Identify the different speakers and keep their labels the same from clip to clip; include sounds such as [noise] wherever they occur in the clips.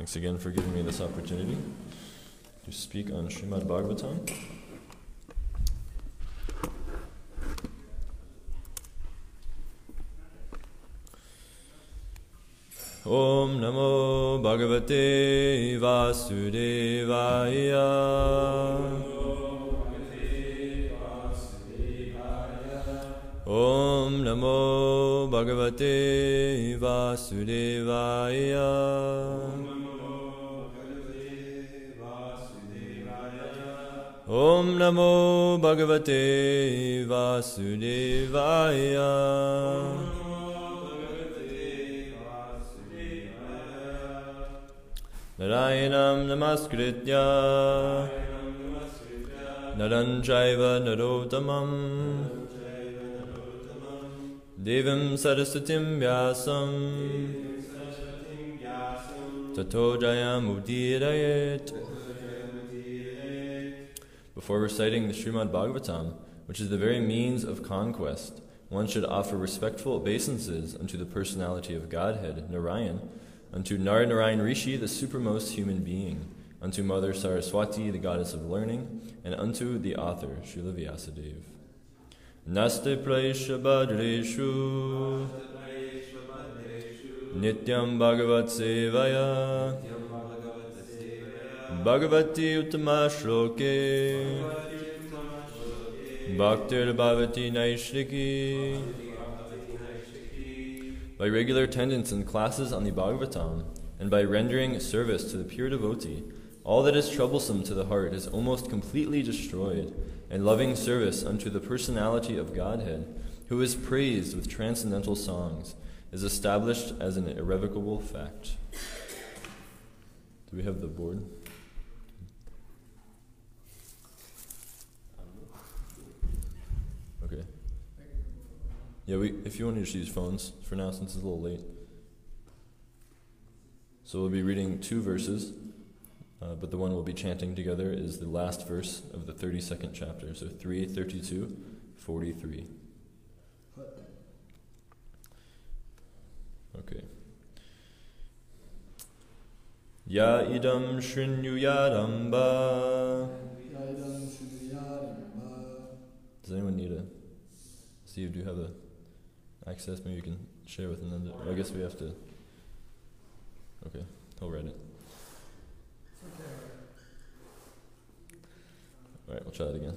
Speaker 1: Thanks again for giving me this opportunity to speak on Srimad Bhagavatam. Om Namo Bhagavate Vasudevaya. Om Namo Bhagavate Vasudevaya. Om Namo Bhagavate Vasudevaya. Narayanam Namaskritya Naranjaiva Narottamam Devam Saraswatim Vyasam Tato Jayamudirayet Before reciting the Srimad Bhagavatam, which is the very means of conquest, one should offer respectful obeisances unto the personality of Godhead, Narayan, unto Nar Narayan Rishi, the supermost human being, unto Mother Saraswati, the goddess of learning, and unto the author, Srila Vyasadeva. Naste Praisha Bhadreshu Nityam Bhagavat Sevaya Bhagavati Uttama Shloke Bhaktir Bhavati Naishriki By regular attendance in classes on the Bhagavatam and by rendering service to the pure devotee, all that is troublesome to the heart is almost completely destroyed, and loving service unto the personality of Godhead, who is praised with transcendental songs, is established as an irrevocable fact. Do we have the board? Okay. Yeah, we, if you want to just use phones for now, since it's a little late. So we'll be reading two verses, uh, but the one we'll be chanting together is the last verse of the 32nd chapter. So 332, 43. Okay. Ya idam shrinyuyadamba. Does anyone need a Steve, do you have a access? Maybe you can share with another I guess we have to. Okay, he'll write it. All right, we'll try it again.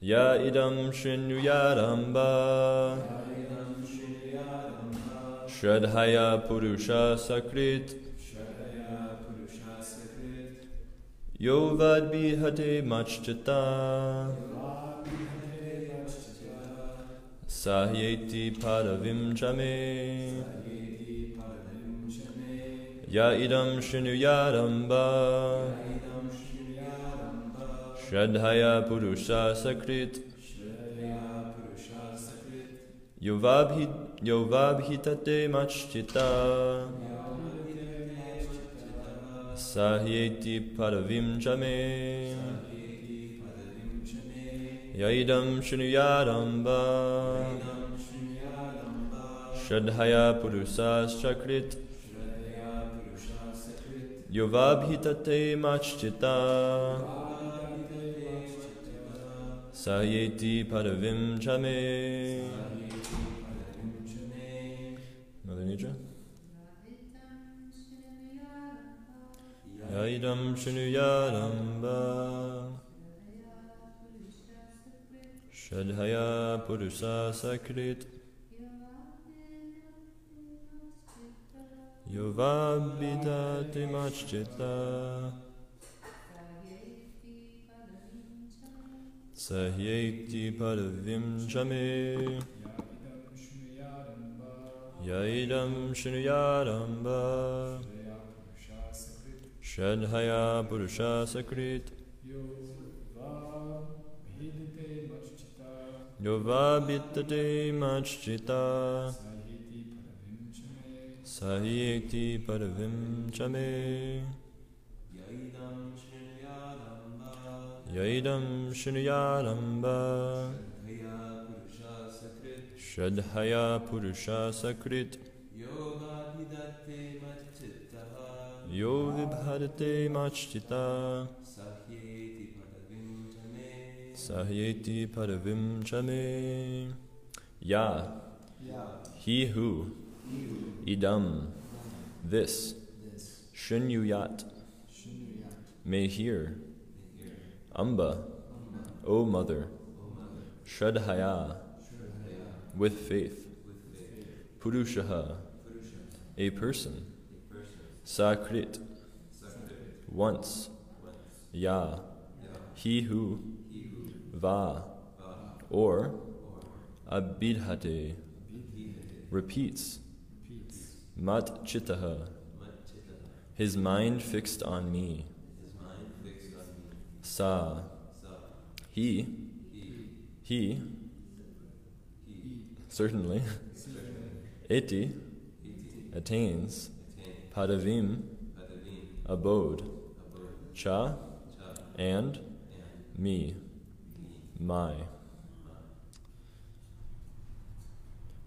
Speaker 1: Ya idam shrinyuyadamba. Shradhaya Purusha Sakrit Yovad Bihate Machchata Sahyeti Padavim Chame. Ya idam Shinuyadamba Shradhaya Purusha Sakrit. Yovabhi Yovabhitate Machchita. Sahyeti Padavim Chame Yaidam Shinuyadamba Shradhaya Purusa Chakrit Yovabhitate Machchita Sahyeti Padavim Chame Mother Nidra? Yaidam Shinuyadamba Shadhaya Purusa Sakrit. Yovabhidate Machchita Sahyeti Padavim Chame. Yaidam Shinuyadamba Shadhaya Purusha Sakrit Yova Bittate Machchita Sahikti Paravim Chame Yaidam Shinuyaramba Shadhaya Purusha Sakrit. Yo Vibhadate Machchita Sahyeti Paravim Chame. Ya. He who. Idam. This. Shunyuyat. May hear. Amba. O Mother. Shradhaya With faith. Purushaha. A person. Sakrit. Once. Ya. He who Va. Or Abidhate repeats. Mat Chittaha His mind fixed on me. Sa. He. He. Certainly. Eti. Attains. Padavim. Abode. Cha. And me my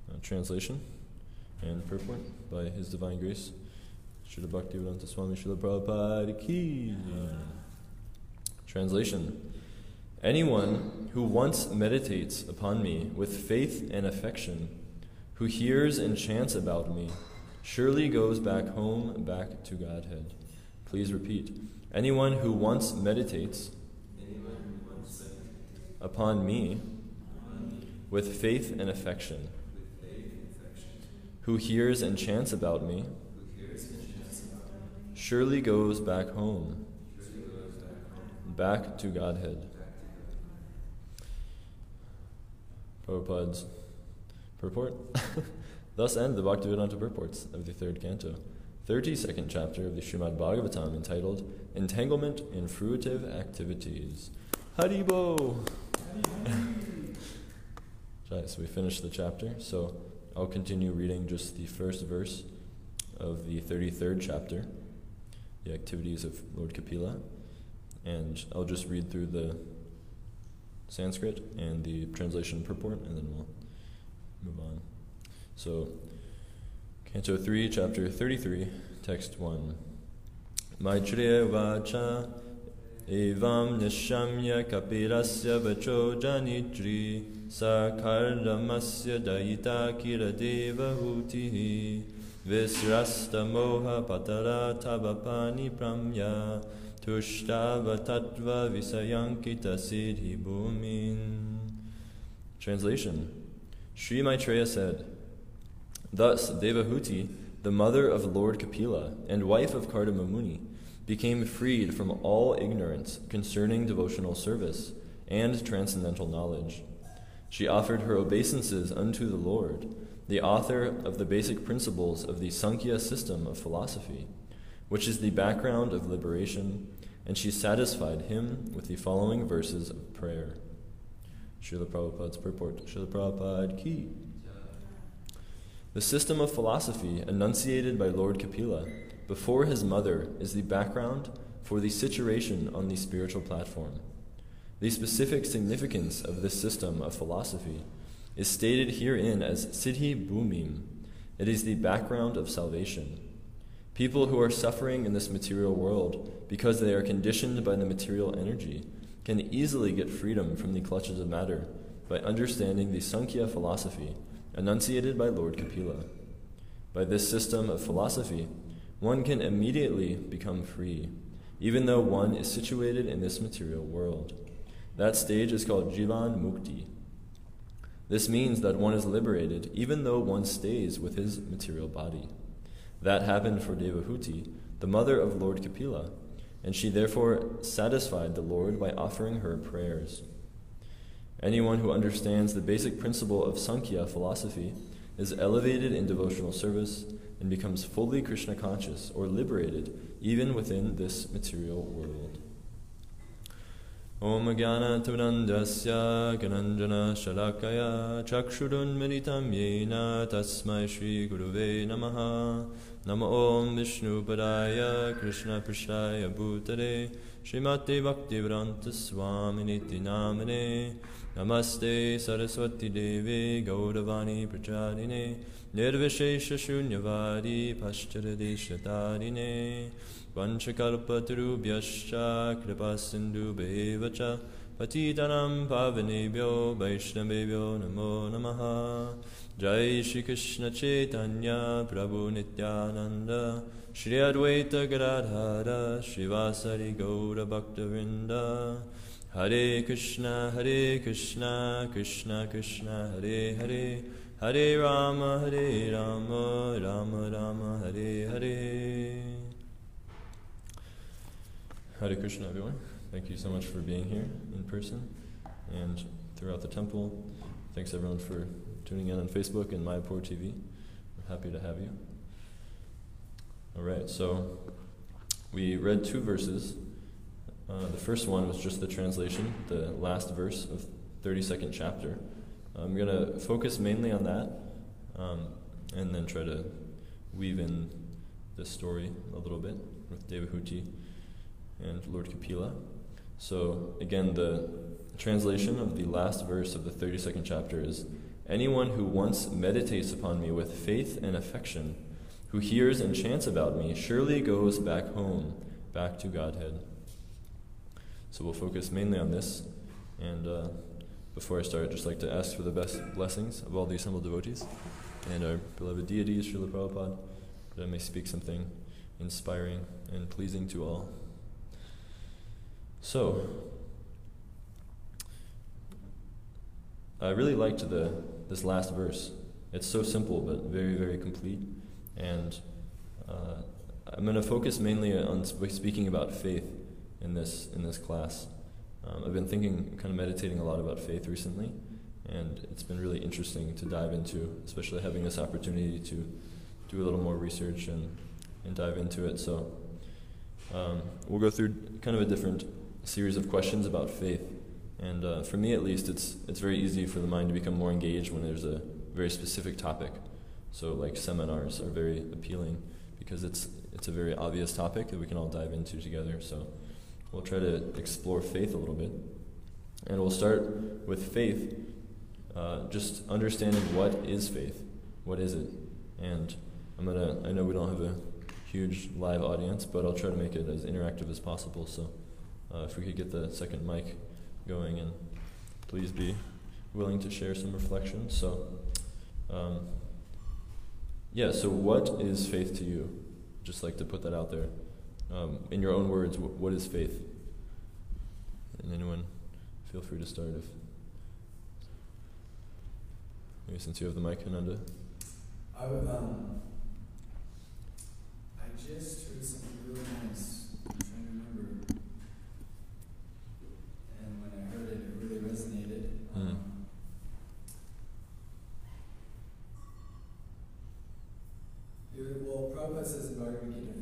Speaker 1: Uh, translation and purport by His Divine Grace Srila Bhaktivedanta Swami Srila Prabhupada Ki Translation Anyone who once meditates upon me with faith and affection, who hears and chants about me, surely goes back home, back to Godhead. Please repeat. Anyone who once meditates upon me with faith and affection, who hears and chants about me, surely goes back home, back to Godhead. Prabhupada's purport. [laughs] Thus end the Bhaktivedanta purports of the third canto, 32nd chapter of the Srimad Bhagavatam entitled Entanglement in Fruitive Activities. Haribol! [laughs] right, so we finished the chapter, so I'll continue reading just the first verse of the 33rd chapter, the activities of Lord Kapila, and I'll just read through the Sanskrit and the translation purport, and then we'll move on. So, Canto 3, Chapter 33, Text 1. Maitreya vacha evam nishamya kapirasya vacho janitri sakardamasya dayita kiradeva hutihi visrasta moha patara tabapani pramya Tushtava Tattva Visayankita Siddhi Bhumin. Translation Sri Maitreya said, Thus Devahuti, the mother of Lord Kapila and wife of Kardama Muni, became freed from all ignorance concerning devotional service and transcendental knowledge. She offered her obeisances unto the Lord, the author of the basic principles of the Sankhya system of philosophy, which is the background of liberation and she satisfied him with the following verses of prayer. Srila Prabhupada's purport. Srila Prabhupada ki. The system of philosophy enunciated by Lord Kapila before his mother is the background for the situation on the spiritual platform. The specific significance of this system of philosophy is stated herein as Siddhi Bhumim. It is the background of salvation. People who are suffering in this material world because they are conditioned by the material energy can easily get freedom from the clutches of matter by understanding the Sankhya philosophy enunciated by Lord Kapila. By this system of philosophy, one can immediately become free, even though one is situated in this material world. That stage is called Jivan Mukti. This means that one is liberated even though one stays with his material body. That happened for Devahuti, the mother of Lord Kapila, and she therefore satisfied the Lord by offering her prayers. Anyone who understands the basic principle of Sankhya philosophy is elevated in devotional service and becomes fully Krishna conscious or liberated even within this material world. Om Jnana Timanandasya Gananjana Shalakaya Chakshurun Militam Yena Tasmai Shri Guruve Namaha Nama Om Vishnu Padaya Krishna Prashaya Bhutare Srimati Bhaktivedanta Swami Niti Namane Namaste Saraswati Devi Gauravani Prachadine Nirvishesha Shunyavadi Paschadeshatarine Vanchakalpatarubhyascha Kripasindhu cha Patitanam Pavanebhyo Vaishnavebhyo Namo Namaha. Jai Shri Krishna Chaitanya Prabhu Nityananda Shri Advaita Gadadhara Srivasari Gaura Bhaktavinda Hare Krishna Hare Krishna Krishna Krishna Hare Hare Hare Rama Hare Rama Rama Rama Hare Hare Hare Krishna, everyone. Thank you so much for being here in person and throughout the temple. Thanks everyone for tuning in on Facebook and Mayapur TV. We're happy to have you. All right, so we read two verses. Uh, the first one was just the translation, the last verse of 32nd chapter. I'm going to focus mainly on that um, and then try to weave in this story a little bit with Devahuti and Lord Kapila. So, again, the translation of the last verse of the 32nd chapter is Anyone who once meditates upon me with faith and affection, who hears and chants about me, surely goes back home, back to Godhead. So, we'll focus mainly on this. And uh, before I start, I'd just like to ask for the best blessings of all the assembled devotees and our beloved deities, Srila Prabhupada, that I may speak something inspiring and pleasing to all. So, I really liked the this last verse. It's so simple but very very complete, and uh, I'm going to focus mainly on speaking about faith in this in this class. Um, I've been thinking, kind of meditating a lot about faith recently, and it's been really interesting to dive into, especially having this opportunity to do a little more research and and dive into it. So um, we'll go through kind of a different series of questions about faith. And uh, for me, at least, it's it's very easy for the mind to become more engaged when there's a very specific topic. So, like seminars are very appealing because it's it's a very obvious topic that we can all dive into together. So, we'll try to explore faith a little bit, and we'll start with faith. Uh, just understanding what is faith, what is it, and I'm gonna. I know we don't have a huge live audience, but I'll try to make it as interactive as possible. So. Uh, if we could get the second mic going and please be willing to share some reflections. So, um, yeah, so what is faith to you? Just like to put that out there. Um, in your own words, wh- what is faith? And anyone, feel free to start if. Maybe since you have the mic, Ananda.
Speaker 2: I would, um, I just heard something really nice I'm trying to remember. And when I heard it, it really resonated. Um, mm. Well, Prabhupada says in Bhagavad Gita,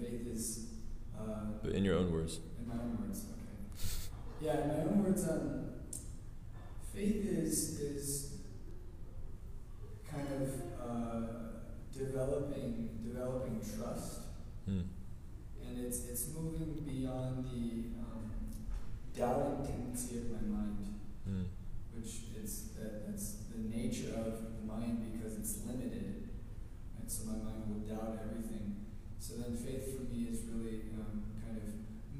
Speaker 1: but in your own words.
Speaker 2: In my own words, okay. Yeah, in my own words, um, faith is is kind of uh, developing developing trust,
Speaker 1: hmm.
Speaker 2: and it's it's moving beyond the um, doubting tendency of my mind,
Speaker 1: hmm.
Speaker 2: which is that that's the nature of the mind because it's limited and so my mind will doubt everything. So then faith for me is really um,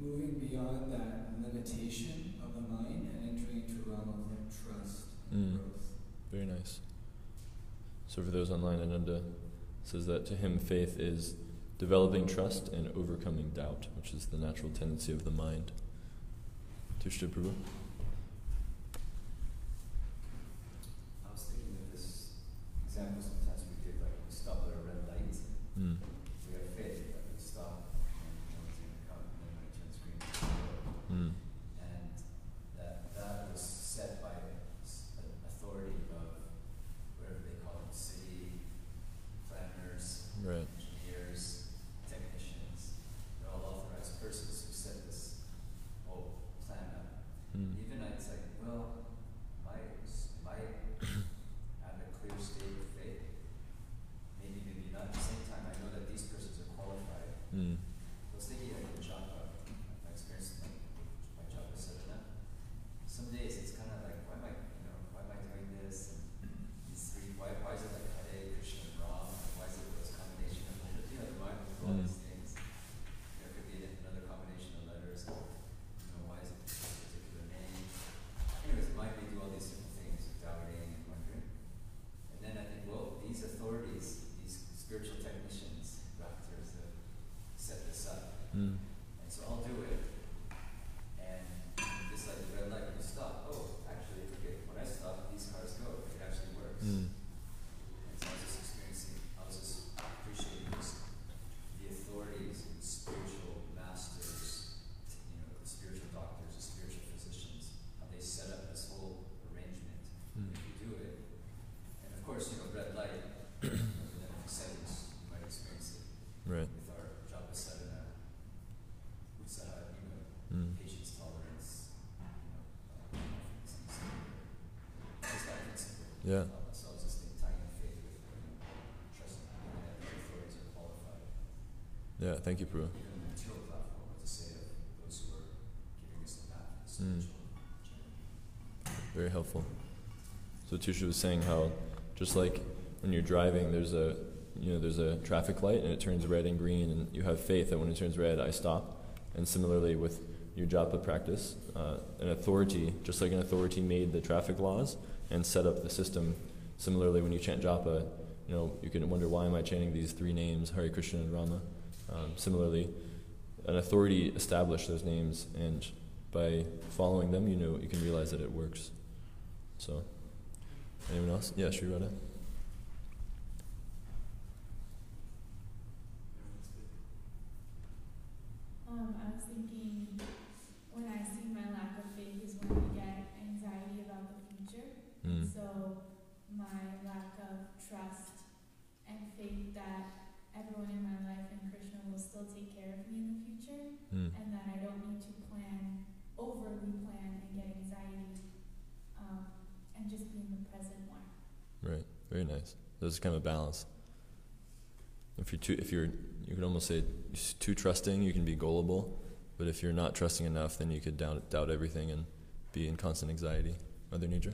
Speaker 2: moving beyond that limitation of the mind and entering into a realm of like trust
Speaker 1: mm. growth. Very nice. So for those online, Ananda says that to him faith is developing trust and overcoming doubt, which is the natural tendency of the mind. Tushta Prabhu.
Speaker 3: I was thinking of this example
Speaker 1: sometimes
Speaker 3: We have giving us the path, the
Speaker 1: Mm. Very helpful. So Tushta was saying how just like when you're driving, there's a you know there's a traffic light and it turns red and green, and you have faith that when it turns red, I stop. And similarly with your japa practice, uh, an authority, just like an authority made the traffic laws and set up the system. Similarly, when you chant japa, you know you can wonder why am I chanting these three names, Hari Krishna and Rama. Um, similarly, an authority established those names, and by following them, you know you can realize that it works. So, anyone else? Yeah, Sri Radha.
Speaker 4: Um, I was thinking when I see my lack of faith is when I get anxiety about the future.
Speaker 1: Mm.
Speaker 4: So my lack of trust and faith that everyone in my life and Krishna will still take care of me in the future
Speaker 1: Mm.
Speaker 4: and that I don't need to plan, overly plan and get anxiety um, and just be in the present more.
Speaker 1: Right. Very nice. There's kind of a balance. If you're too, if you're, you could almost say too trusting, you can be gullible. But if you're not trusting enough, then you could doubt, doubt everything and be in constant anxiety. Mother Nidra.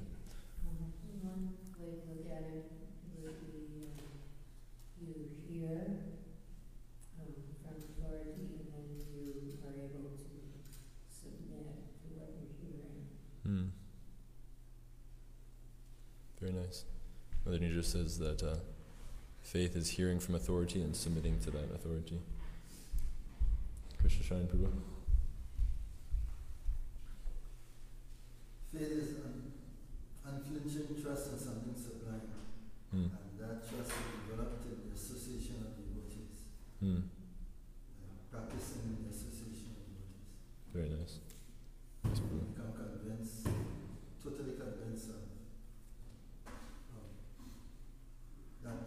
Speaker 1: Hmm. Very nice. Mother Nidra says that uh, faith is hearing from authority and submitting to that authority. Krishna Sharan Prabhu.
Speaker 5: Faith is un- unflinching trust in something sublime,
Speaker 1: Hmm.
Speaker 5: and that trust is developed in the association of devotees,
Speaker 1: Hmm.
Speaker 5: uh, practicing in the association of devotees.
Speaker 1: Very nice. Yes,
Speaker 5: You
Speaker 1: Prabhu.
Speaker 5: become convinced, totally convinced of, of that,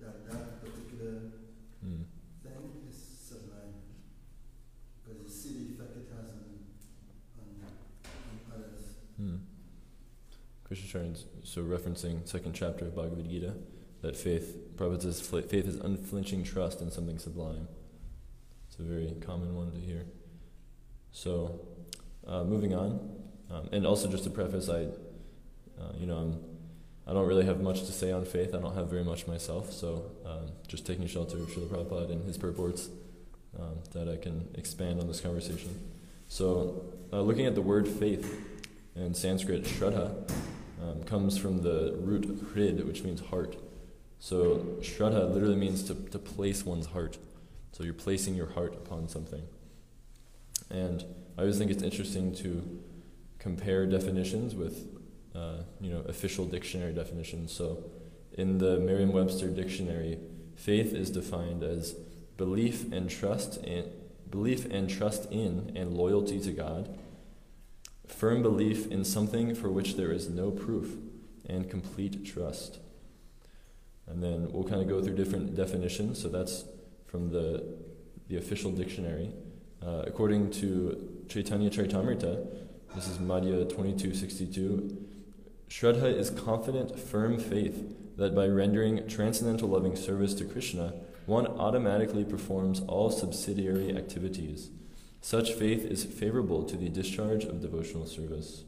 Speaker 5: that that particular
Speaker 1: Hmm.
Speaker 5: thing is sublime, because you see the effect it has on, on, on others.
Speaker 1: Hmm. So referencing second chapter of Bhagavad Gita that faith, Prabhupada says faith is unflinching trust in something sublime. It's a very common one to hear. So, uh, moving on, um, and also just to preface, I, uh, you know, I'm, I don't really have much to say on faith. I don't have very much myself. So, um, just taking shelter of Srila Prabhupada and his purports um, that I can expand on this conversation. So, uh, looking at the word faith in Sanskrit, shraddha, comes from the root hrid, which means heart. So shraddha literally means to, to place one's heart. So you're placing your heart upon something. And I always think it's interesting to compare definitions with, uh, you know, official dictionary definitions. So in the Merriam-Webster dictionary, faith is defined as belief and trust in belief and trust in and loyalty to God firm belief in something for which there is no proof, and complete trust. And then we'll kind of go through different definitions. So that's from the, the official dictionary. Uh, according to Chaitanya Charitamrita, this is Madhya 2262, Shraddha is confident, firm faith that by rendering transcendental loving service to Krishna, one automatically performs all subsidiary activities. Such faith is favorable to the discharge of devotional service.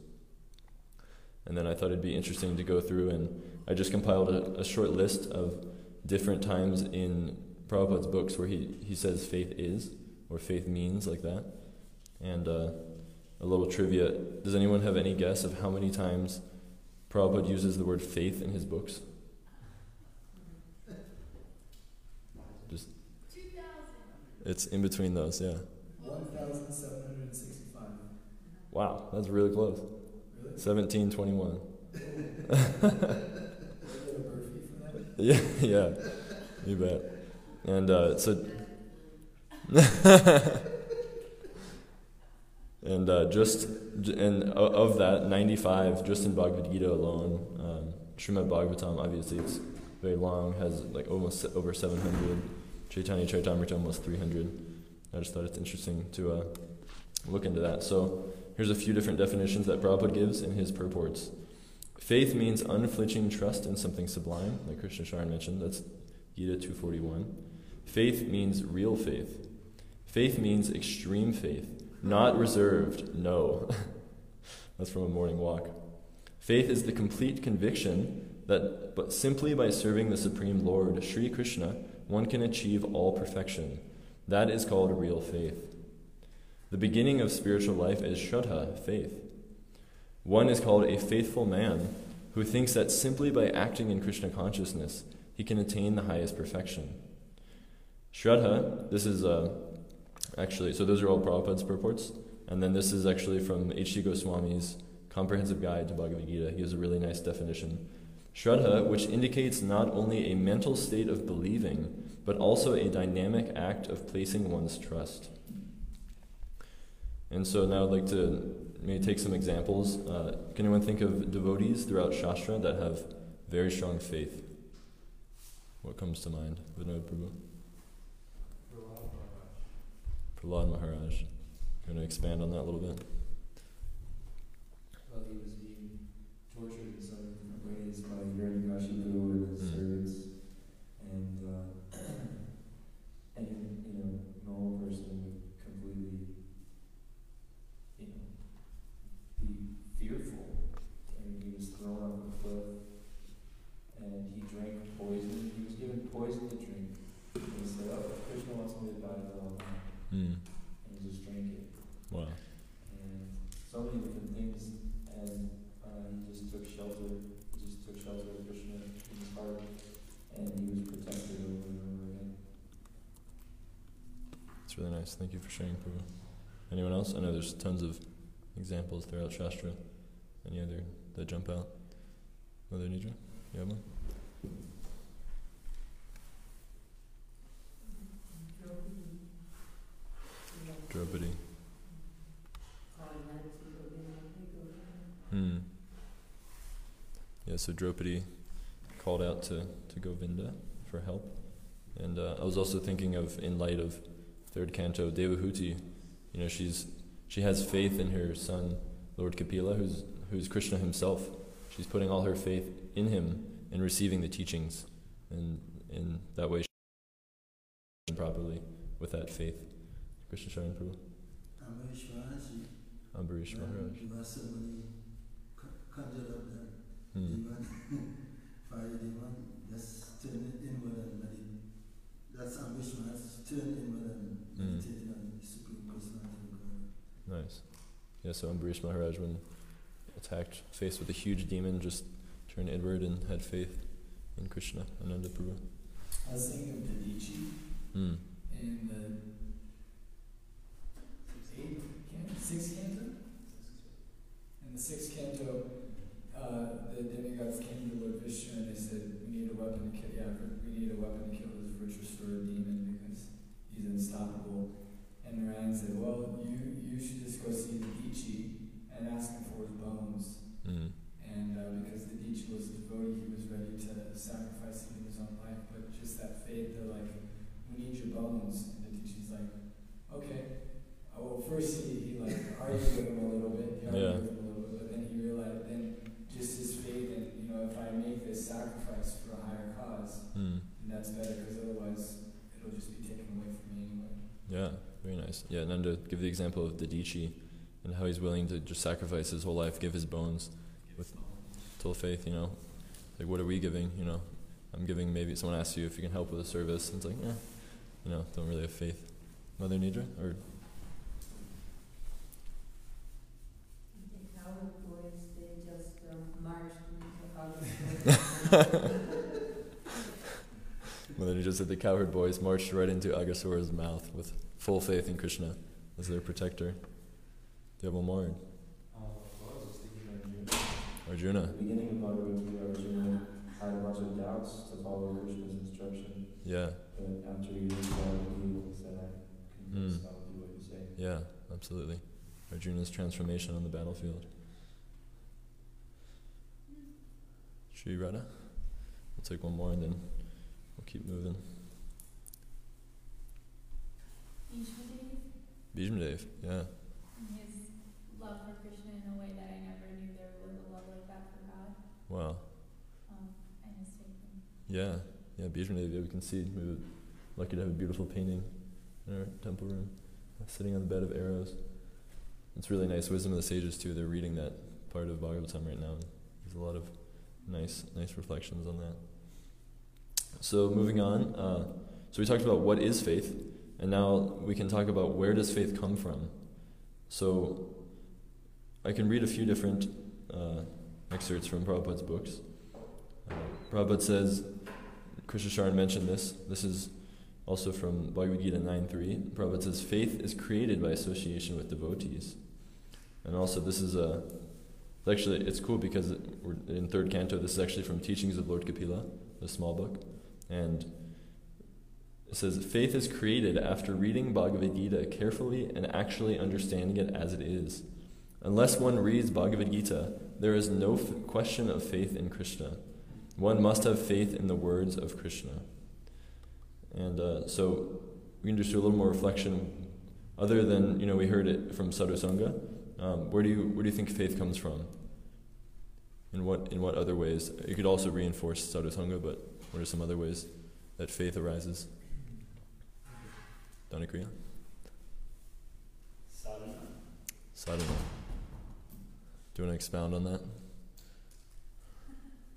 Speaker 1: And then I thought it'd be interesting to go through, and I just compiled a, a short list of different times in Prabhupada's books where he, he says faith is, or faith means, like that. And uh, a little trivia does anyone have any guess of how many times Prabhupada uses the word faith in his books? Just. It's in between those, yeah.
Speaker 2: 1,765.
Speaker 1: Wow, that's really close.
Speaker 2: Really?
Speaker 1: 1721.
Speaker 2: Did I get a Burfee for that?
Speaker 1: Yeah, [laughs] yeah, you bet. And uh, so, [laughs] and uh, just and of that, 95 just in Bhagavad Gita alone. Um, Srimad Bhagavatam, obviously, it's very long, has like almost over 700. Chaitanya Charitamrita almost 300. I just thought it's interesting to uh, look into that. So here's a few different definitions that Prabhupada gives in his purports. Faith means unflinching trust in something sublime, like Krishna Sharan mentioned. That's Gita 241. Faith means real faith. Faith means extreme faith, not reserved, no. [laughs] That's from a morning walk. Faith is the complete conviction that but simply by serving the Supreme Lord, Sri Krishna, one can achieve all perfection. That is called real faith. The beginning of spiritual life is Shraddha, faith. One is called a faithful man who thinks that simply by acting in Krishna consciousness, he can attain the highest perfection. Shraddha, this is uh, actually, so those are all Prabhupada's purports. And then this is actually from H.D. Goswami's Comprehensive Guide to Bhagavad Gita. He has a really nice definition. Shraddha, which indicates not only a mental state of believing, but also a dynamic act of placing one's trust. And so now I'd like to maybe take some examples. Uh, can anyone think of devotees throughout Shastra that have very strong faith? What comes to mind? Vinod Prabhu? Prahlad Maharaj. Going to expand on that a little bit?
Speaker 3: Well, he was being tortured in so many different ways by Hiranyakashipu and his
Speaker 1: Mm.
Speaker 3: servants, and uh, and you know, normal person would completely, you know, be fearful. And he was thrown off a cliff, and he drank poison. He was given poison to drink. And he said, "Oh, Krishna wants me to die, then I'll die."
Speaker 1: Hmm.
Speaker 3: And he just drank it
Speaker 1: Wow.
Speaker 3: and so many different things. And uh, he just took shelter. He just shelter of Krishna in his heart, and he was protected over and over again.
Speaker 1: It's really nice. Thank you for sharing, Prabhu. Anyone else? I know there's tons of examples throughout Shastra. Any other that jump out? Mother Nidra? You have one? Draupadi. Hmm. Yeah, so Draupadi called out to, to Govinda for help. And uh, I was also thinking of, in light of third canto, Devahuti, you know, she's, she has faith in her son, Lord Kapila, who's, who's Krishna himself. She's putting all her faith in him and receiving the teachings. And in that way, she properly with that faith. Krishna Sharan Prabhu.
Speaker 5: Ambarish Maharaj,
Speaker 1: Ambarish Maharaj.
Speaker 5: When Vasavani conjured up the demon, fire demon, just turn it inward and meditate. That's Ambarish Maharaj, turn inward and meditate on the Supreme Personality of God.
Speaker 1: Nice. Yeah, so Ambarish Maharaj, when attacked, faced with a huge demon, just turned inward and had faith in Krishna, Ananda Prabhu.
Speaker 2: I was thinking of Medici
Speaker 1: Hmm.
Speaker 2: in the eighth canto, sixth canto. In the sixth canto, uh, the demigods came to Lord Vishnu and they said, "We need a weapon to kill. Yeah, we need a weapon to kill this Vritrasura demon because he's unstoppable." And Narayan said, "Well, you you should just go see the Dichi and ask him for his bones."
Speaker 1: Hmm.
Speaker 2: And uh, because Dadhichi was a devotee, he was ready to sacrifice even his own life. But just that faith, they're like, "We need your bones." And Dadhichi's like, "Okay." Oh, well, first he, he like argued with him a little bit. He argued
Speaker 1: Yeah.
Speaker 2: with then just his faith, and you know, if I make this sacrifice for a higher cause,
Speaker 1: hmm.
Speaker 2: then that's better because otherwise it'll just be taken away from me anyway.
Speaker 1: Yeah, very nice. Yeah, Nanda give the example of Dadhichi and how he's willing to just sacrifice his whole life, give his bones with total faith, you know. Like, what are we giving, you know? I'm giving maybe someone asks you if you can help with a service, and it's like, yeah, you know, don't really have faith. Mother Nidra? Or,
Speaker 6: The cowherd boys, they just um, marched into August. [laughs]
Speaker 1: Mother said the cowherd boys marched right into Aghasura's mouth with full faith in Krishna as their protector. Do you have one more?
Speaker 3: Uh, well, I was just thinking of Arjuna.
Speaker 1: Arjuna?
Speaker 3: At the beginning of Bhagavad Gita, Arjuna had a bunch of doubts to follow Krishna's instruction,
Speaker 1: Yeah,
Speaker 3: but after he heard Bhagavad Gita, he said, "I'm convinced
Speaker 1: Mm.
Speaker 3: I'll do what you say."
Speaker 1: yeah, absolutely. Arjuna's transformation on the battlefield. Shri Radha? we'll take one more and then we'll keep moving.
Speaker 4: Ishmadev,
Speaker 1: Bhishmadev, yeah.
Speaker 4: and his love for Krishna in a way that I never knew there was a love like that for God,
Speaker 1: Wow.
Speaker 4: um, and his faith
Speaker 1: Yeah, yeah, Bhishmadev, yeah, we can see. We were lucky to have a beautiful painting in our temple room, sitting on the bed of arrows. It's really nice. Wisdom of the Sages, too, they're reading that part of Bhagavatam right now. There's a lot of nice, nice reflections on that. So, moving on, uh, so we talked about what is faith, and now we can talk about where does faith come from. So, I can read a few different uh, excerpts from Prabhupada's books. Uh, Prabhupada says, Krishna Sharan mentioned this. This is also from Bhagavad Gita 9.3. Prabhupada says, faith is created by association with devotees. And also this is a, actually, it's cool because we're in third canto, this is actually from Teachings of Lord Kapila, the small book. And it says, faith is created after reading Bhagavad Gita carefully and actually understanding it as it is. Unless one reads Bhagavad Gita, there is no f- question of faith in Krishna. One must have faith in the words of Krishna. And uh, so we can just do a little more reflection. Other than, you know, we heard it from Sadhusanga. Um, where, do you, where do you think faith comes from? In what, in what other ways? You could also reinforce Sadhusanga, but what are some other ways that faith arises? Dhanakriya?
Speaker 3: Sadhana.
Speaker 1: Sadhana. Do you want to expound on that?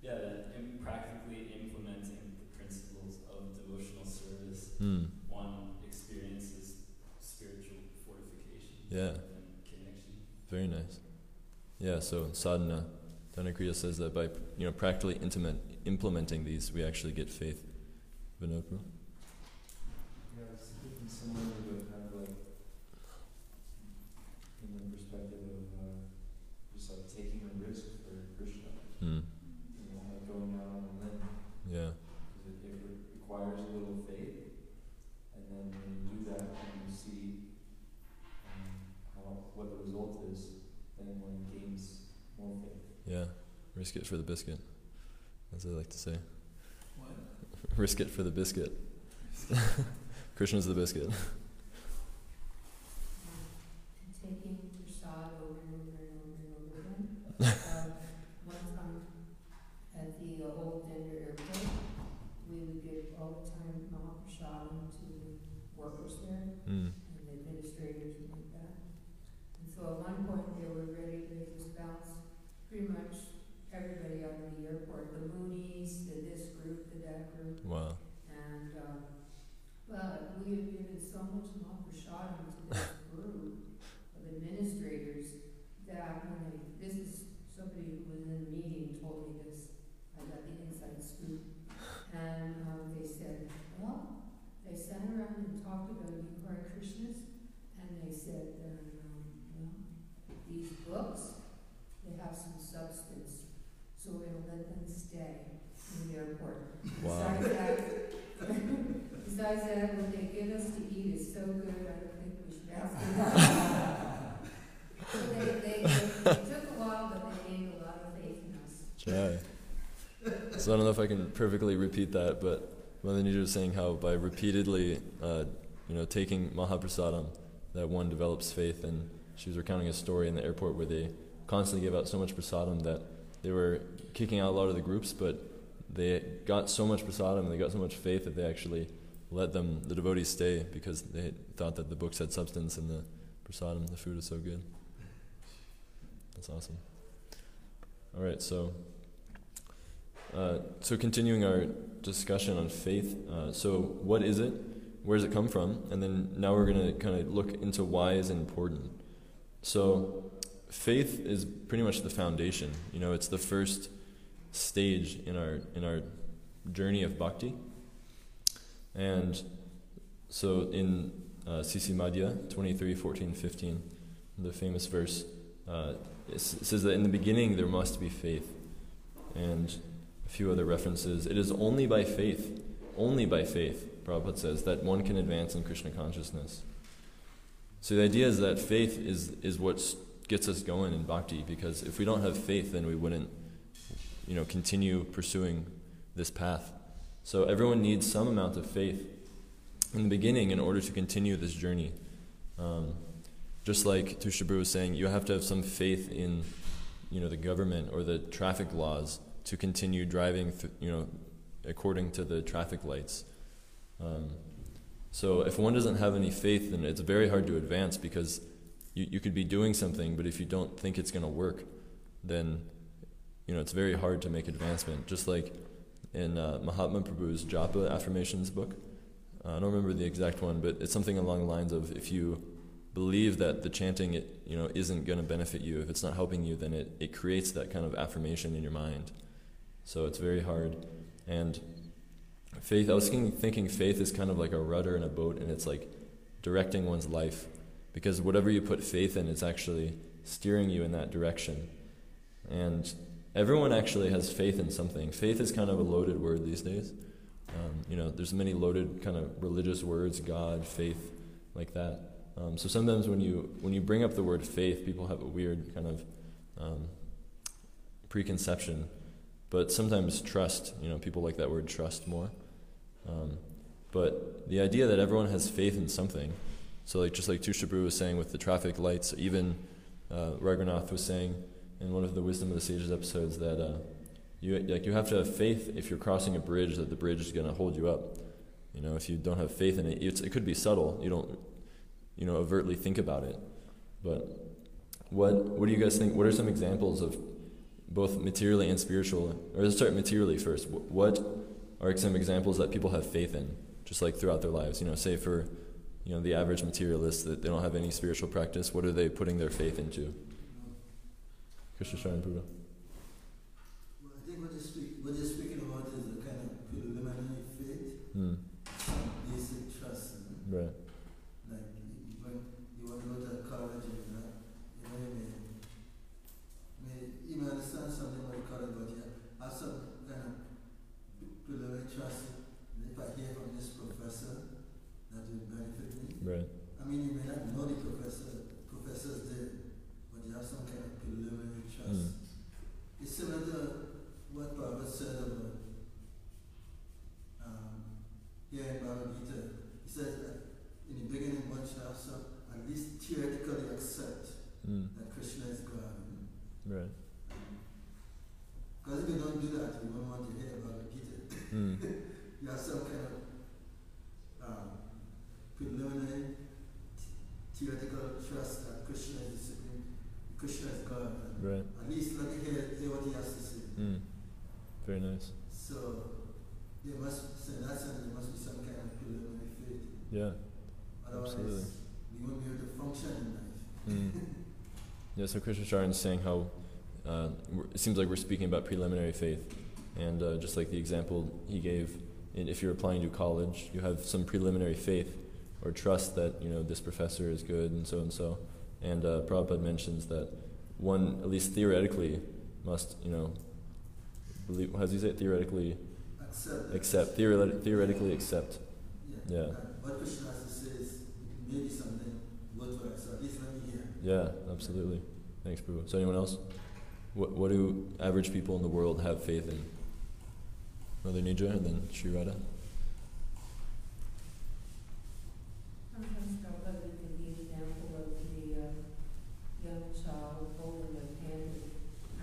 Speaker 3: Yeah, that in practically implementing the principles of devotional service,
Speaker 1: Hmm.
Speaker 3: one experiences spiritual fortification
Speaker 1: Yeah.
Speaker 3: and connection.
Speaker 1: Very nice. Yeah, so sadhana. Uh, Dhanakriya says that by you know practically intimate, implementing these, we actually get faith. Vinodpur?
Speaker 3: Yeah, it's thinking similarly, but kind of like in the perspective of uh, just like taking a risk for Krishna,
Speaker 1: Hmm.
Speaker 3: you know, like going out on a limb.
Speaker 1: Yeah.
Speaker 3: Because it, it re- requires a little faith, and then when you do that, and you see um, how what the result is, then one gains more faith.
Speaker 1: Yeah. Risk it for the biscuit. As I like to say.
Speaker 2: What? [laughs]
Speaker 1: Risk it for the biscuit. [laughs] Krishna's the biscuit. [laughs]
Speaker 6: taking prasad over and over and over and over again. um, one time at the uh, old Denver airport, we would give all the time Mahaprasadam to the workers there
Speaker 1: Hmm.
Speaker 6: and the administrators and like that. And so at one point, they were ready to just bounce pretty much everybody out of the airport, the Moonies, the this group, the that group.
Speaker 1: Wow.
Speaker 6: And, um, but we have given so much Mahaprasadam to this group of administrators that when I, this is somebody who was in the meeting told me this, I got the inside scoop. And, um, they said, well, they sat around and talked about Krishnas, and they said, um, well, these books, they have some substance, so it'll let them stay in the airport.
Speaker 1: Wow.
Speaker 6: Besides that, [laughs] besides that, what they give us to eat is so good, I don't think we should ask them. So they, they, it took a while, but they gained a lot of faith in us.
Speaker 1: Yeah. So I don't know if I can perfectly repeat that, but Malanija was saying how by repeatedly, uh, you know, taking Mahaprasadam, that one develops faith. And she was recounting a story in the airport where they constantly gave out so much prasadam that they were kicking out a lot of the groups, but they got so much prasadam, and they got so much faith that they actually let them, the devotees, stay because they thought that the books had substance and the prasadam, the food is so good. That's awesome. All right, so uh, so continuing our discussion on faith. Uh, so what is it? Where does it come from? And then now we're going to kind of look into why is it important. So faith is pretty much the foundation. You know, it's the first stage in our in our journey of bhakti. And so in uh, CC Madhya 23, 14, 15, the famous verse, uh, it says that in the beginning there must be faith. And a few other references. It is only by faith, only by faith, Prabhupada says, that one can advance in Krishna consciousness. So the idea is that faith is, is what gets us going in bhakti, because if we don't have faith, then we wouldn't, you know, continue pursuing this path. So everyone needs some amount of faith in the beginning in order to continue this journey. Um, just like Tushta Prabhu was saying, you have to have some faith in, you know, the government or the traffic laws to continue driving, th- you know, according to the traffic lights. Um, so if one doesn't have any faith, then it's very hard to advance because you, you could be doing something, but if you don't think it's going to work, then you know it's very hard to make advancement. Just like in uh, Mahatma Prabhu's Japa affirmations book, uh, I don't remember the exact one, but it's something along the lines of if you believe that the chanting it you know isn't going to benefit you, if it's not helping you, then it, it creates that kind of affirmation in your mind. So it's very hard. And faith, I was thinking, thinking faith is kind of like a rudder in a boat, and it's like directing one's life. Because whatever you put faith in, it's actually steering you in that direction. And everyone actually has faith in something. Faith is kind of a loaded word these days. Um, you know, there's many loaded kind of religious words, God, faith, like that. Um, so sometimes when you when you bring up the word faith, people have a weird kind of um, preconception. But sometimes trust, you know, people like that word trust more. Um, but the idea that everyone has faith in something, so like just like Tushta Prabhu was saying with the traffic lights, even uh, Raghunath was saying in one of the Wisdom of the Sages episodes that uh, you like you have to have faith if you're crossing a bridge that the bridge is going to hold you up. You know, if you don't have faith in it, it could be subtle. You don't, you know, overtly think about it. But what what do you guys think? What are some examples of both materially and spiritual? Or let's start materially first. What are some examples that people have faith in, just like throughout their lives? You know, say for you know the average materialist that they don't have any spiritual practice. What are they putting their faith into? Krishna Sharan Buddha.
Speaker 5: Well, I think what you're, speak, what you're speaking about is the kind of preliminary faith,
Speaker 1: Mm.
Speaker 5: basic trust.
Speaker 1: Right.
Speaker 5: Like you, when you want to go to college, you know, you know, you may, may you may understand something about college, but you have some kind of preliminary trust. If I hear from this professor, that will benefit me.
Speaker 1: Right.
Speaker 5: I mean, you may not know the professor, professors there, but you have some kind of preliminary trust.
Speaker 1: Mm.
Speaker 5: It's similar to what Prabhupada said about um, here in Bhagavad Gita. He says that in the beginning one should have some, at least theoretically accept
Speaker 1: Mm.
Speaker 5: that Krishna is God.
Speaker 1: Right.
Speaker 5: Because if you don't do that, you won't want to hear Bhagavad Gita.
Speaker 1: Mm.
Speaker 5: You have some kind of um, preliminary theoretical trust that Krishna is the supreme, Krishna is God. And
Speaker 1: Right.
Speaker 5: At least let me hear, hear what he has to say.
Speaker 1: Mm. Very nice.
Speaker 5: So there must, so in that sense, there must be some kind of preliminary faith.
Speaker 1: Yeah.
Speaker 5: Otherwise,
Speaker 1: Absolutely.
Speaker 5: we won't be able to function in life.
Speaker 1: Mm. Yeah, so Krishna Sharan is saying how uh, it seems like we're speaking about preliminary faith. And uh, just like the example he gave, if you're applying to college, you have some preliminary faith or trust that you know this professor is good and so and so. And uh, Prabhupada mentions that one, at least theoretically, must you know believe. How does he say it? Theoretically
Speaker 5: Accept.
Speaker 1: accept. Theoret- theoretically accept.
Speaker 5: Yeah.
Speaker 1: Yeah.
Speaker 5: That What Krishna has to say is maybe something worthwhile. So at least let me hear.
Speaker 1: Yeah, absolutely. Thanks, Prabhu. So anyone else? What what do average people in the world have faith in? Mother Nidra and then Sri Radha.
Speaker 6: Sometimes Prabhupada can give example of the uh, young child holding a hand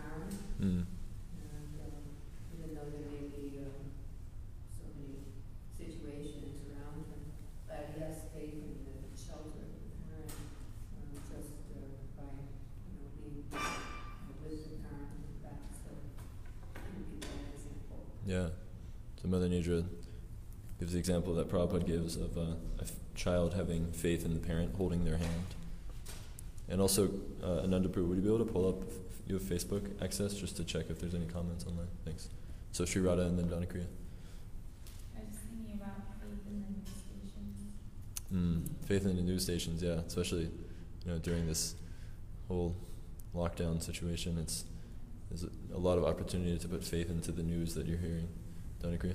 Speaker 6: arm,
Speaker 1: Mm.
Speaker 6: and um, even though there may be um, so many situations around him, but he has faith in the shelter of the parent, um, just uh, by, you know, being uh, with the parent and that, so it would be one example.
Speaker 1: Yeah. So Mother Nidra gives the example that Prabhupada gives of a, a f- child having faith in the parent holding their hand. And also, uh, Ananda Prabhu, would you be able to pull up, f- you have Facebook access just to check if there's any comments online? Thanks. So Sri Radha and then Donakriya.
Speaker 4: I was thinking about faith in the news stations.
Speaker 1: Mm, faith in the news stations, yeah, especially you know during this whole lockdown situation, it's there's a, a lot of opportunity to put faith into the news that you're hearing. Don't agree?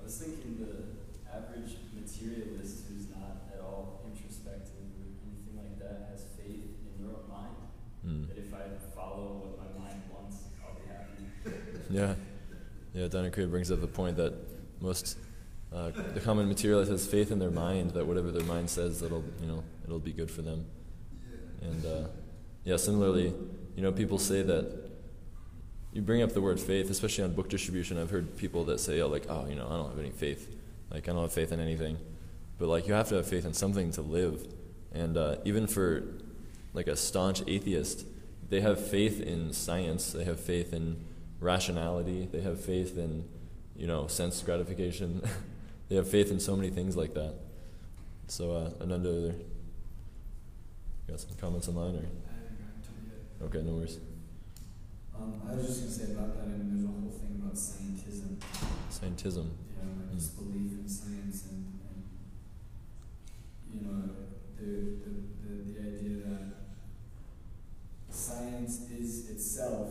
Speaker 7: I was thinking the average materialist who's not at all introspective or anything like that has faith in your own mind.
Speaker 1: Mm.
Speaker 7: That if I follow what my mind wants, I'll be happy.
Speaker 1: Yeah, Yeah, Donna Craig brings up the point that most uh, the common materialist has faith in their mind that whatever their mind says, that'll you know it'll be good for them. And uh, yeah, similarly, you know, people say that you bring up the word faith, especially on book distribution. I've heard people that say, "Oh, like, oh, you know, I don't have any faith. Like, I don't have faith in anything." But like, you have to have faith in something to live. And uh, even for like a staunch atheist, they have faith in science. They have faith in rationality. They have faith in, you know, sense gratification. [laughs] they have faith in so many things like that. So, uh, Ananda, got some comments online, or
Speaker 2: I haven't gotten to it yet.
Speaker 1: okay, no worries.
Speaker 2: Um, I was just gonna say about that, mean, there's a whole thing about scientism,
Speaker 1: Scientism.
Speaker 2: Know, this belief in science and, and you know, the, the, the, the idea that science is itself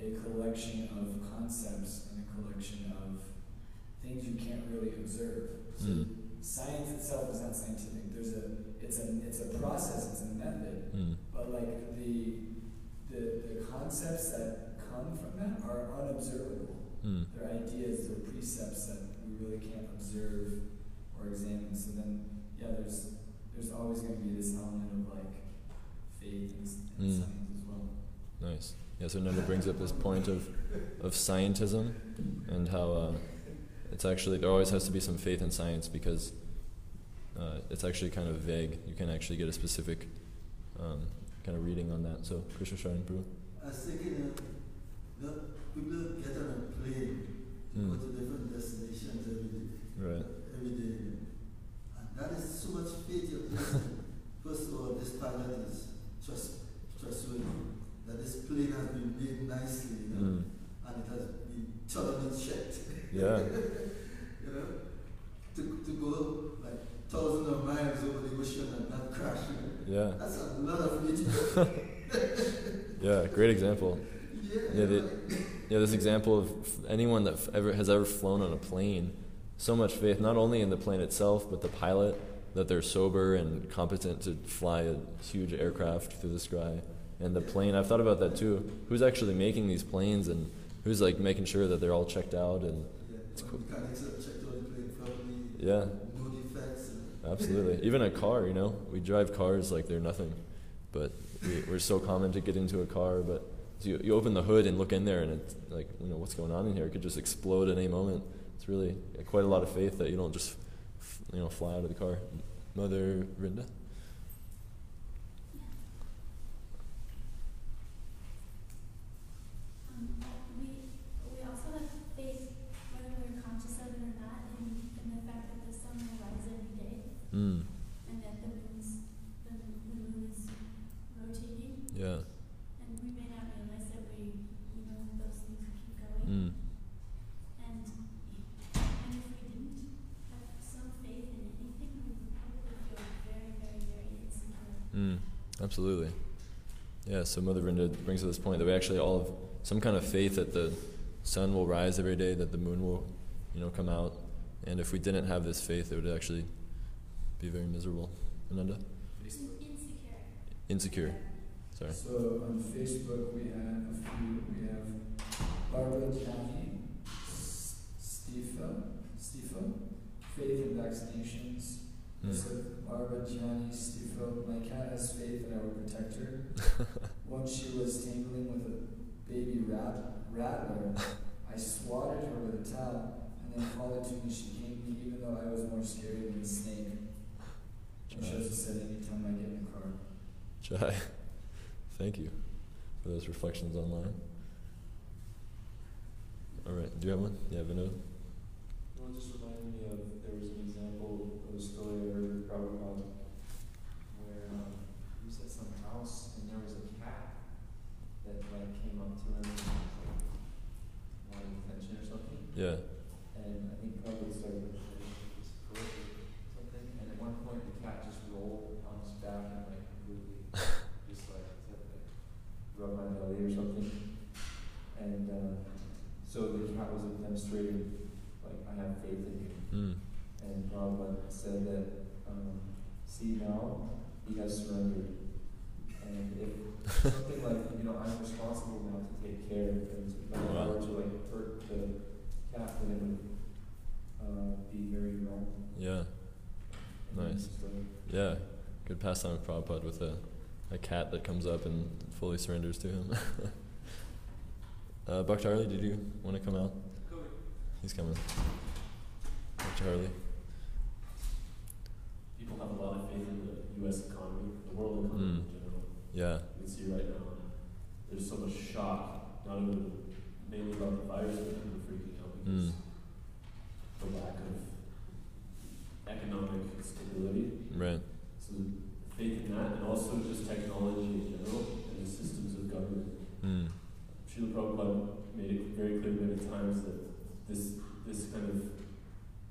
Speaker 2: a collection of concepts and a collection of things you can't really observe. So
Speaker 1: Mm.
Speaker 2: science itself is not scientific. There's a it's a it's a process, it's a method.
Speaker 1: Mm.
Speaker 2: But like the the the concepts that come from that are unobservable.
Speaker 1: Mm.
Speaker 2: They're ideas, they're precepts that we really can't observe or examine. So then, yeah, there's there's always going to be this element of like faith and, and
Speaker 1: Mm.
Speaker 2: science as well.
Speaker 1: Nice. Yeah, so Nanda brings up this point of, of scientism and how uh, it's actually, there always has to be some faith in science because uh, it's actually kind of vague. You can actually get a specific um, kind of reading on that. So, Krishna Sharan Prabhu.
Speaker 5: I was thinking, uh, the people get on a plane,
Speaker 1: Mm.
Speaker 5: go to different destinations every day.
Speaker 1: Right.
Speaker 5: Every day. And that is so much faith you're placing. First of all, this pilot is trust, trustworthy. That this plane has been made nicely, you know,
Speaker 1: Mm.
Speaker 5: and it has been thoroughly checked.
Speaker 1: Yeah. [laughs]
Speaker 5: you know, to, to go like thousands of miles over the ocean and not crash. you know.
Speaker 1: Yeah.
Speaker 5: That's a lot of faith. [laughs]
Speaker 1: Yeah, great example.
Speaker 5: Yeah.
Speaker 1: The- Yeah, this example of anyone that ever has ever flown on a plane, so much faith not only in the plane itself, but the pilot that they're sober and competent to fly a huge aircraft through the sky, and the plane. I've thought about that too. Who's actually making these planes, and who's like making sure that they're all checked out? And
Speaker 5: Yeah,
Speaker 1: It's cool.
Speaker 5: have checked plane
Speaker 1: yeah,
Speaker 5: No [laughs]
Speaker 1: absolutely. Even a car, you know, we drive cars like they're nothing, but we, we're so common to get into a car, but. So you, you open the hood and look in there, and it's like, you know, what's going on in here? It could just explode at any moment. It's really quite a lot of faith that you don't just, you know, fly out of the car. Mother Rinda?
Speaker 4: Um, we, we also have faith, whether we're conscious of it or not, in, in the fact that the sun will rise every day
Speaker 1: Mm.
Speaker 4: and that the moon's, the, the moon is rotating.
Speaker 1: Yeah.
Speaker 4: And we may not realize that we, we know that those things keep going.
Speaker 1: Mm.
Speaker 4: And, and if we didn't have some faith in anything, we would probably feel very, very, very insecure.
Speaker 1: Mm. Absolutely. Yeah, so Mother Rinda brings to this point that we actually all have some kind of faith that the sun will rise every day, that the moon will, you know, come out. And if we didn't have this faith, it would actually be very miserable. Ananda?
Speaker 4: Insecure.
Speaker 1: Insecure. Sorry.
Speaker 2: So on Facebook we have a few. We have Barbara Johnny, Stifa, Stifa, Faith in Vaccinations.
Speaker 1: Mm.
Speaker 2: So Barbara Gianni Stifo, my cat has faith that I will protect her. [laughs] Once she was tangling with a baby rat, rattler, I swatted her with a towel and then called it to me. She came to me even though I was more scary than the snake. And she also said anytime I get in the car.
Speaker 1: Jai, thank you for those reflections online. All right, do you have one? Yeah, Vinod?
Speaker 3: Well, it just reminded me of, there was an example of a story I heard of Prabhupada um, where um, he was at some house and there was a cat that like came up to him and was like wanting attention or something.
Speaker 1: Yeah.
Speaker 3: And I think Prabhupada started with like, his foot or something. And at one point the cat just rolled on his back and like completely just like, said, like rub my belly or something. And uh, so the cat was demonstrating like I have faith in you.
Speaker 1: Mm.
Speaker 3: And Prabhupada said that, um, see now, he has surrendered. And if something like, you know, I'm responsible now to take care of things, if I
Speaker 1: Wow.
Speaker 3: were to like hurt the cat, then it would uh, be very wrong.
Speaker 1: Yeah.
Speaker 3: And
Speaker 1: Nice.
Speaker 3: so-
Speaker 1: Yeah. Good pastime of Prabhupada with a, a cat that comes up and fully surrenders to him. [laughs] uh, Buck Charlie, did you want to come out? He's coming. Buck Charlie.
Speaker 8: People have a lot of faith in the U.S. economy, the world economy
Speaker 1: Mm.
Speaker 8: in general.
Speaker 1: Yeah.
Speaker 8: You can see right now, there's so much shock, not even mainly about the virus, but people freaking out because
Speaker 1: Mm.
Speaker 8: the lack of economic stability.
Speaker 1: Right.
Speaker 8: So faith in that, and also just technology in general and the systems of government.
Speaker 1: Mm.
Speaker 8: Srila Prabhupada made it very clear many times that this this kind of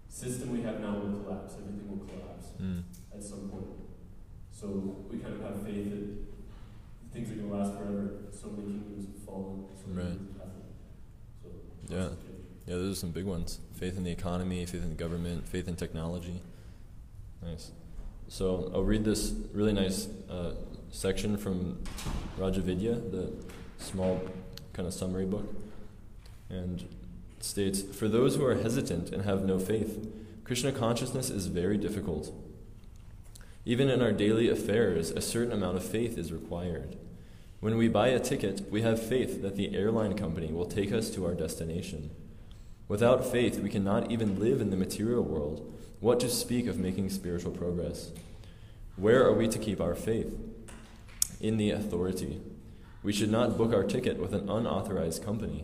Speaker 8: system we have now will collapse. Everything will collapse
Speaker 1: Mm.
Speaker 8: at some point. So we kind of have faith that things are going to last forever. So many have fallen. So
Speaker 1: Right.
Speaker 8: So
Speaker 1: Yeah.
Speaker 8: lots of faith.
Speaker 1: Yeah, those are some big ones. Faith in the economy, faith in the government, faith in technology. Nice. So I'll read this really nice uh, section from Rajavidya, the small kind of summary book, and it states For those who are hesitant and have no faith, Krishna consciousness is very difficult. Even in our daily affairs, a certain amount of faith is required. When we buy a ticket, we have faith that the airline company will take us to our destination. Without faith, we cannot even live in the material world. What to speak of making spiritual progress? Where are we to keep our faith? In the authority. We should not book our ticket with an unauthorized company.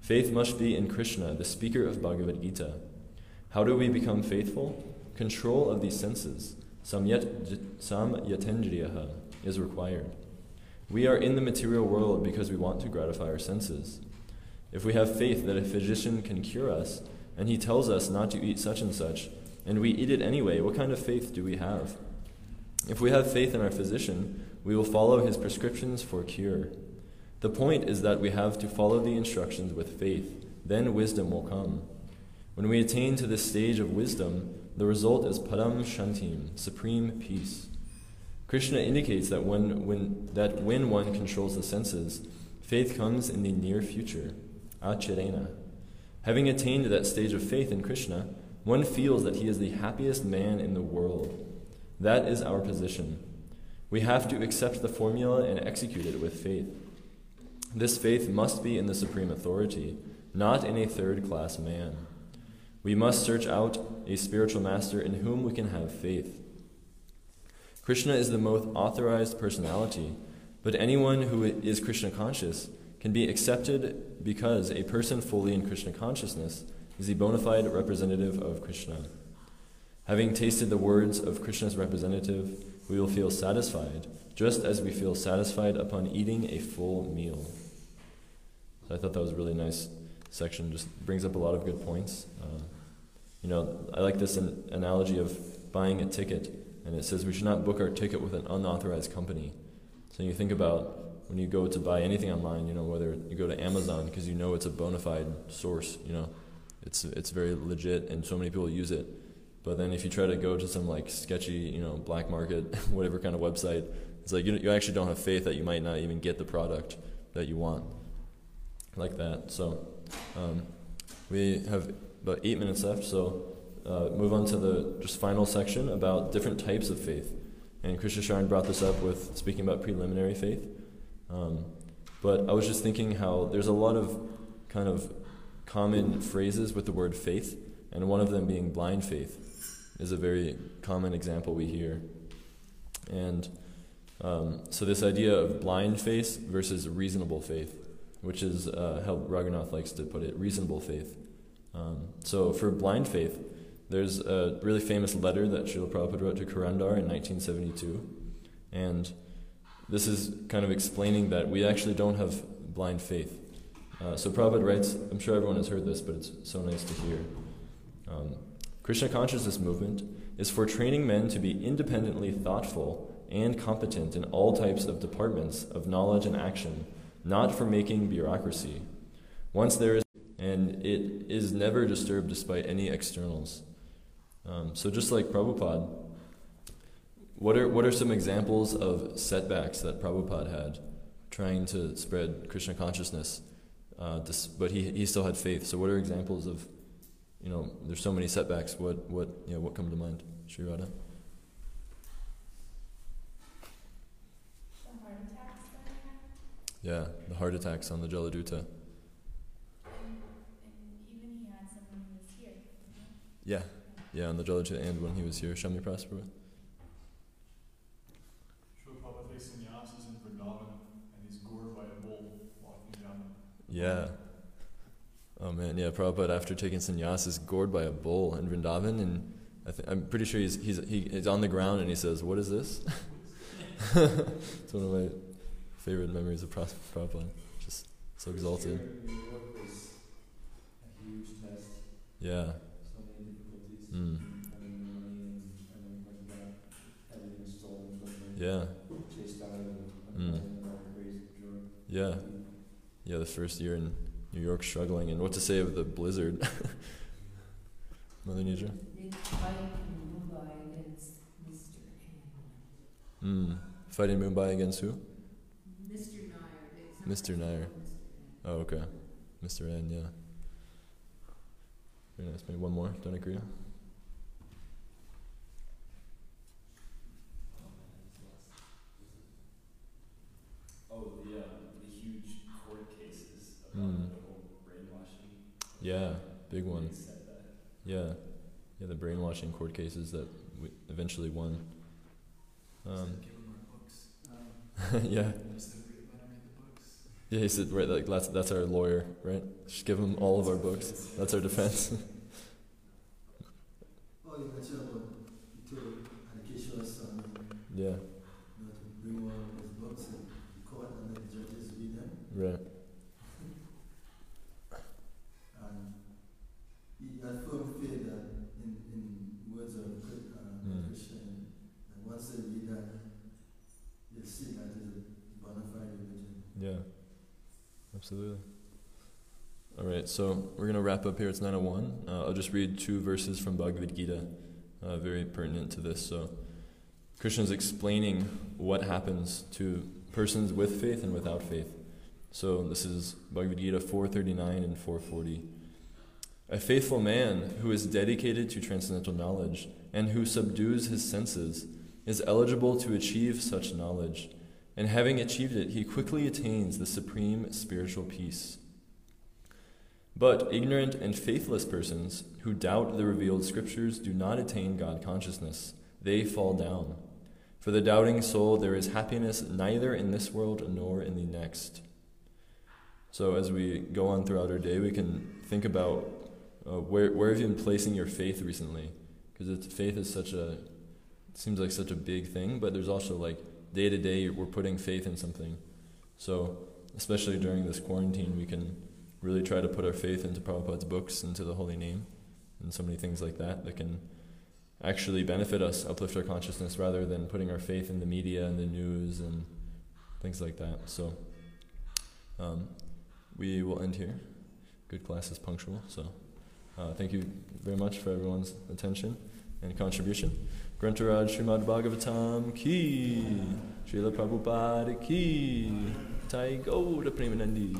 Speaker 1: Faith must be in Krishna, the speaker of Bhagavad Gita. How do we become faithful? Control of these senses, samyat, samyatendriyaha, is required. We are in the material world because we want to gratify our senses. If we have faith that a physician can cure us, and he tells us not to eat such and such, and we eat it anyway, what kind of faith do we have? If we have faith in our physician, we will follow his prescriptions for cure. The point is that we have to follow the instructions with faith, then wisdom will come. When we attain to this stage of wisdom, the result is param shantim, supreme peace. Krishna indicates that when, when, that when one controls the senses, faith comes in the near future, achirena. Having attained that stage of faith in Krishna, one feels that he is the happiest man in the world. That is our position. We have to accept the formula and execute it with faith. This faith must be in the supreme authority, not in a third class man. We must search out a spiritual master in whom we can have faith. Krishna is the most authorized personality, but anyone who is Krishna conscious can be accepted because a person fully in Krishna consciousness is the bona fide representative of Krishna. Having tasted the words of Krishna's representative, we will feel satisfied, just as we feel satisfied upon eating a full meal. So I thought that was a really nice section. Just brings up a lot of good points. Uh, you know, I like this an- analogy of buying a ticket, and it says we should not book our ticket with an unauthorized company. So you think about when you go to buy anything online, you know, whether you go to Amazon because you know it's a bona fide source, you know, it's it's very legit, and so many people use it. But then if you try to go to some like sketchy, you know, black market, [laughs] whatever kind of website, it's like you, you actually don't have faith that you might not even get the product that you want, like that. So um, we have about eight minutes left, so uh, move on to the just final section about different types of faith. And Krishna Sharan brought this up with speaking about preliminary faith. Um, but I was just thinking how there's a lot of kind of common phrases with the word faith, and one of them being blind faith is a very common example we hear. And um, so, this idea of blind faith versus reasonable faith, which is uh, how Raghunath likes to put it reasonable faith. Um, so, for blind faith, there's a really famous letter that Srila Prabhupada wrote to Karandhara in 1972. And this is kind of explaining that we actually don't have blind faith. Uh, so Prabhupada writes, I'm sure everyone has heard this, but it's so nice to hear. Um, Krishna consciousness movement is for training men to be independently thoughtful and competent in all types of departments of knowledge and action, not for making bureaucracy. Once there is, and it is never disturbed despite any externals. Um, so just like Prabhupada, what are what are some examples of setbacks that Prabhupada had trying to spread Krishna consciousness? Uh, dis- but he he still had faith. So what are examples of, you know, there's so many setbacks. What what you know, what come to mind, Sri Radha?
Speaker 4: The heart attacks that I had,
Speaker 1: Yeah, the heart attacks on the Jaladuta.
Speaker 4: and, and even he had some when was here.
Speaker 1: Yeah, yeah, on the Jaladuta and when he was here, Shami Prasparva.
Speaker 9: Srila Prabhupada takes sannyasis in Vrindavan and he's gored by a bull walking down.
Speaker 1: Yeah. Oh man, yeah. Prabhupada, after taking sannyas, is gored by a bull in Vrindavan, and I th- I'm pretty sure he's he's he, he's on the ground and he says, "What is this?" [laughs] it's one of my favorite memories of Pras- Prabhupada. Just so exalted.
Speaker 3: New York was a huge test.
Speaker 1: Yeah. Mm. Yeah. Mm. Yeah. Yeah. The first year in New York, struggling, and what to say of the blizzard. [laughs] Mother
Speaker 6: against
Speaker 1: Mm. Fight in Mumbai against who?
Speaker 6: Mr. Nair.
Speaker 1: Mr. Nair. Oh, okay. Mr. N, yeah. Very nice. Maybe one more. Don't agree.
Speaker 7: Oh, the, uh, the huge court cases about
Speaker 1: Mm.
Speaker 7: the whole brainwashing.
Speaker 1: Yeah, big one.
Speaker 7: They said that.
Speaker 1: Yeah, yeah. The brainwashing court cases that we eventually won. Um,
Speaker 2: Give him our books. [laughs]
Speaker 1: Yeah,
Speaker 2: just to read, let him read the books.
Speaker 1: yeah. He said, right, like that's that's our lawyer, right? Just give him all of our books. That's our defense. [laughs]
Speaker 5: yeah. you mentioned about you told Adikeshwara's son,
Speaker 1: yeah,
Speaker 5: you know, to bring one of his books in court and let the judges read them.
Speaker 1: right.
Speaker 5: And he had firm faith that in, in words of Chri- uh,
Speaker 1: Mm.
Speaker 5: Christian, that once they read that, they'll see that is a bona fide religion.
Speaker 1: Yeah, absolutely. All right, so we're gonna wrap up here. It's 9:01. Uh, I'll just read two verses from Bhagavad Gita, uh, very pertinent to this. So, Krishna's explaining what happens to persons with faith and without faith. So this is Bhagavad Gita 439 and 440. A faithful man who is dedicated to transcendental knowledge and who subdues his senses is eligible to achieve such knowledge, and having achieved it, he quickly attains the supreme spiritual peace. But ignorant and faithless persons who doubt the revealed scriptures do not attain God consciousness. They fall down. For the doubting soul, there is happiness neither in this world nor in the next. So, as we go on throughout our day, we can think about uh, where, where have you been placing your faith recently? Because faith is such a, seems like such a big thing, but there's also like day to day we're putting faith in something. So, especially during this quarantine, we can really try to put our faith into Prabhupada's books, into the holy name, and so many things like that that can actually benefit us, uplift our consciousness, rather than putting our faith in the media and the news and things like that. So, um, we will end here. Good class is punctual, so uh, thank you very much for everyone's attention and contribution. Granthraj Srimad Bhagavatam ki, Srila Prabhupada ki, Tai Gauda Premanandi.